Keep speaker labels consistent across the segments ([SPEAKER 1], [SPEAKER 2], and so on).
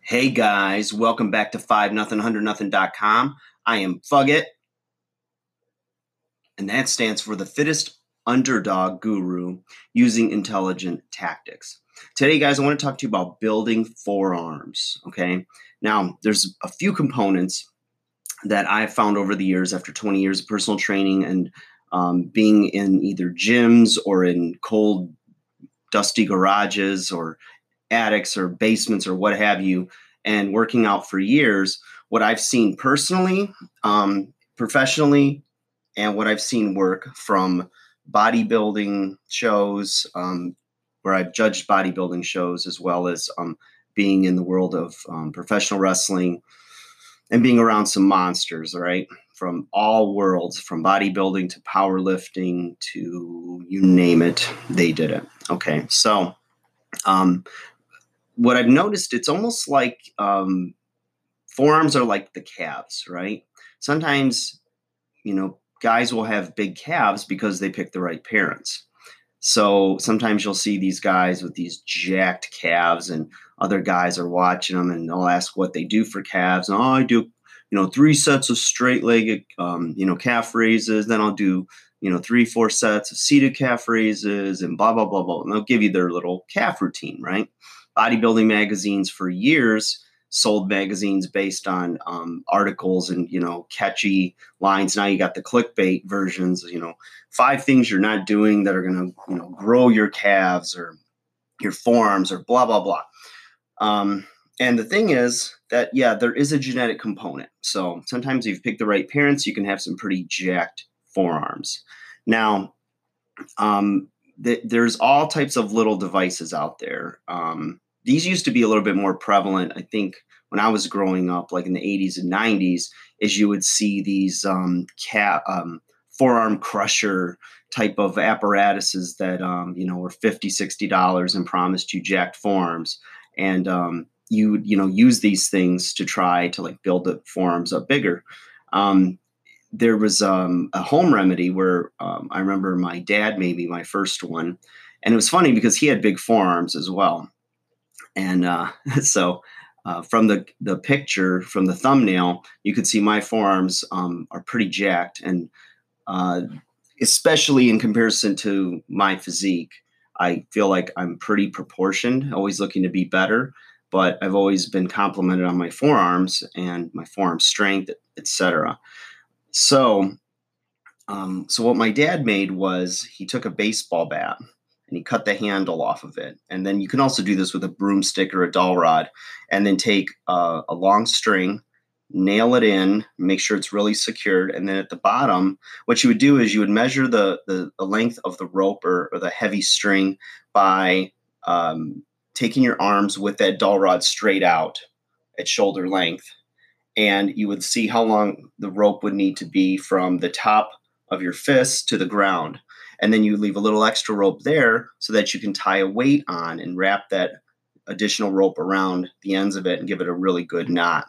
[SPEAKER 1] Hey guys, welcome back to 5 nothing 100 nothing.com. I am Fugget, and that stands for the fittest underdog guru using intelligent tactics. Today, guys, I want to talk to you about building forearms. Okay, now there's a few components that I've found over the years after 20 years of personal training and um, being in either gyms or in cold, dusty garages or attics or basements or what have you, and working out for years, what I've seen personally, um, professionally, and what I've seen work from bodybuilding shows, um, where I've judged bodybuilding shows, as well as um, being in the world of um, professional wrestling and being around some monsters, right? From all worlds, from bodybuilding to powerlifting to you name it, they did it. Okay, so um, what I've noticed, it's almost like um, forearms are like the calves, right? Sometimes, you know, guys will have big calves because they pick the right parents. So sometimes you'll see these guys with these jacked calves, and other guys are watching them, and they'll ask what they do for calves. And oh, I do, you know, three sets of straight-legged, um, you know, calf raises. Then I'll do, you know, three, four sets of seated calf raises, and blah blah blah blah. And they'll give you their little calf routine, right? bodybuilding magazines for years sold magazines based on um, articles and you know catchy lines now you got the clickbait versions you know five things you're not doing that are going to you know grow your calves or your forearms or blah blah blah um, and the thing is that yeah there is a genetic component. So sometimes if you pick the right parents you can have some pretty jacked forearms. Now um, th- there's all types of little devices out there. Um, these used to be a little bit more prevalent. I think when I was growing up, like in the 80s and 90s, is you would see these um, cat, um, forearm crusher type of apparatuses that um, you know were 50 60 dollars and promised you jacked forearms. And um, you you know use these things to try to like build the forearms up bigger um, there was um, a home remedy where um, i remember my dad maybe my first one and it was funny because he had big forearms as well and uh, so uh, from the, the picture, from the thumbnail, you could see my forearms um, are pretty jacked. And uh, especially in comparison to my physique, I feel like I'm pretty proportioned, always looking to be better. But I've always been complimented on my forearms and my forearm strength, etc. So, um, so what my dad made was he took a baseball bat and he cut the handle off of it. And then you can also do this with a broomstick or a dowel rod, and then take uh, a long string, nail it in, make sure it's really secured, and then at the bottom, what you would do is you would measure the the, the length of the rope or, or the heavy string by um, taking your arms with that dowel rod straight out at shoulder length, and you would see how long the rope would need to be from the top of your fist to the ground. And then you leave a little extra rope there so that you can tie a weight on and wrap that additional rope around the ends of it and give it a really good knot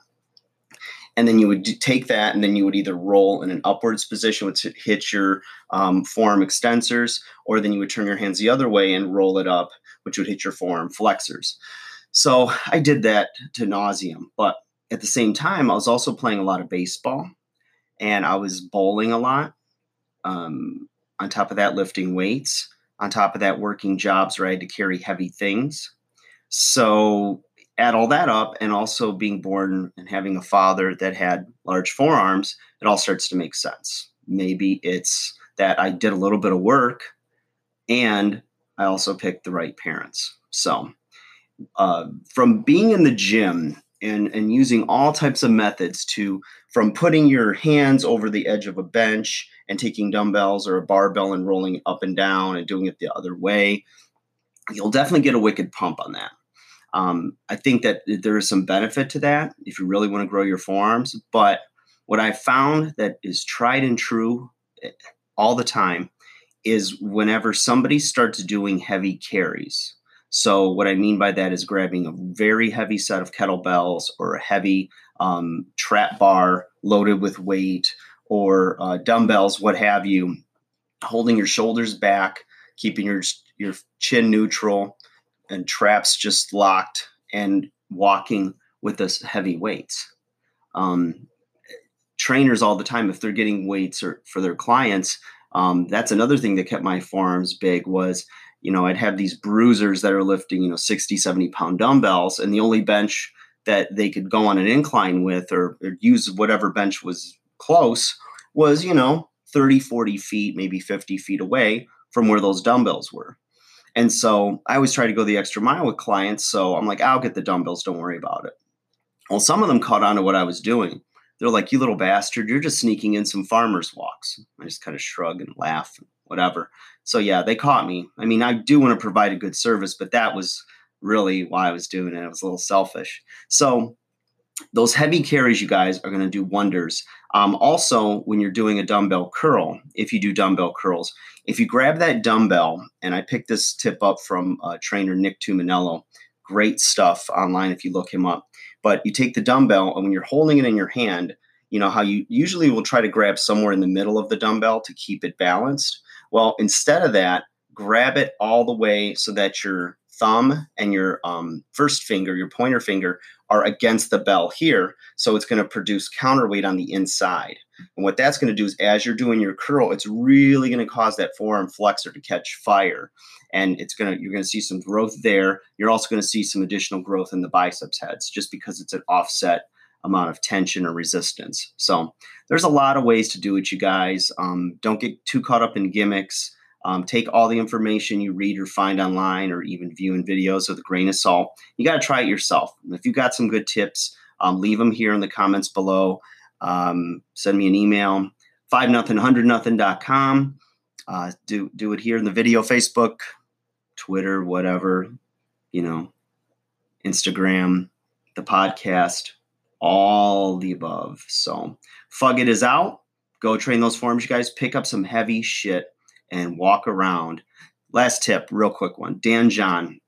[SPEAKER 1] and then you would take that and then you would either roll in an upwards position which hit your um, forearm extensors or then you would turn your hands the other way and roll it up which would hit your forearm flexors so i did that to nauseum but at the same time i was also playing a lot of baseball and i was bowling a lot um, on top of that, lifting weights. On top of that, working jobs where I had to carry heavy things. So add all that up, and also being born and having a father that had large forearms, it all starts to make sense. Maybe it's that I did a little bit of work and I also picked the right parents. So, uh, from being in the gym and, and using all types of methods to from putting your hands over the edge of a bench and taking dumbbells or a barbell and rolling up and down and doing it the other way, you'll definitely get a wicked pump on that. Um, I think that there is some benefit to that if you really want to grow your forearms. But what I found that is tried and true eh, all the time is whenever somebody starts doing heavy carries. So, what I mean by that is grabbing a very heavy set of kettlebells or a heavy um, trap bar loaded with weight or uh, dumbbells, what have you, holding your shoulders back, keeping your your chin neutral, and traps just locked and walking with us heavy weights. Um, trainers all the time, if they're getting weights or for their clients, um, that's another thing that kept my forearms big was, you know, I'd have these bruisers that are lifting, you know, 60, 70 pound dumbbells, and the only bench that they could go on an incline with or, or use whatever bench was close was, you know, 30, 40 feet, maybe 50 feet away from where those dumbbells were. And so I always try to go the extra mile with clients. So I'm like, I'll get the dumbbells. Don't worry about it. Well, some of them caught on to what I was doing. They're like, you little bastard, you're just sneaking in some farmers' walks. I just kind of shrug and laugh, and whatever. So yeah, they caught me. I mean, I do want to provide a good service, but that was really why I was doing it. It was a little selfish. So those heavy carries, you guys, are going to do wonders. Um, also, when you're doing a dumbbell curl, if you do dumbbell curls, if you grab that dumbbell, and I picked this tip up from uh, trainer Nick Tuminello, great stuff online if you look him up. But you take the dumbbell, and when you're holding it in your hand, you know how you usually will try to grab somewhere in the middle of the dumbbell to keep it balanced. Well, instead of that, grab it all the way so that your thumb and your um, first finger, your pointer finger, are against the bell here. So it's going to produce counterweight on the inside. And what that's going to do is as you're doing your curl, it's really going to cause that forearm flexor to catch fire. And it's going to, you're going to see some growth there. You're also going to see some additional growth in the biceps heads just because it's an offset amount of tension or resistance. So there's a lot of ways to do it, you guys. Um, don't get too caught up in gimmicks. Um, take all the information you read or find online or even view in videos with a grain of salt. You got to try it yourself. if you got some good tips, um, leave them here in the comments below. Um, send me an email, 5 nothing, 100 nothing.com. Uh, do, do it here in the video, Facebook, Twitter, whatever, you know, Instagram, the podcast, all the above. So, Fug is out. Go train those forms, you guys. Pick up some heavy shit and walk around. Last tip, real quick one. Dan John,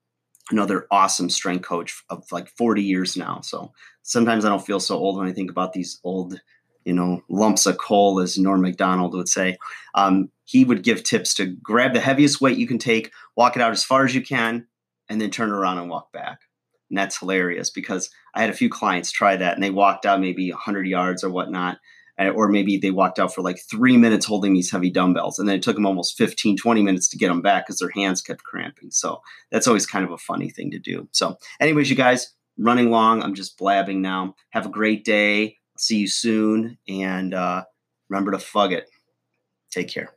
[SPEAKER 1] another awesome strength coach of like 40 years now. So sometimes I don't feel so old when I think about these old, you know, lumps of coal, as Norm Macdonald would say. Um, he would give tips to grab the heaviest weight you can take, walk it out as far as you can, and then turn around and walk back. And that's hilarious because I had a few clients try that and they walked out maybe 100 yards or whatnot or maybe they walked out for like three minutes holding these heavy dumbbells and then it took them almost 15 20 minutes to get them back because their hands kept cramping. So that's always kind of a funny thing to do. So anyways you guys running long. I'm just blabbing now. Have a great day. See you soon and uh, remember to fug it. Take care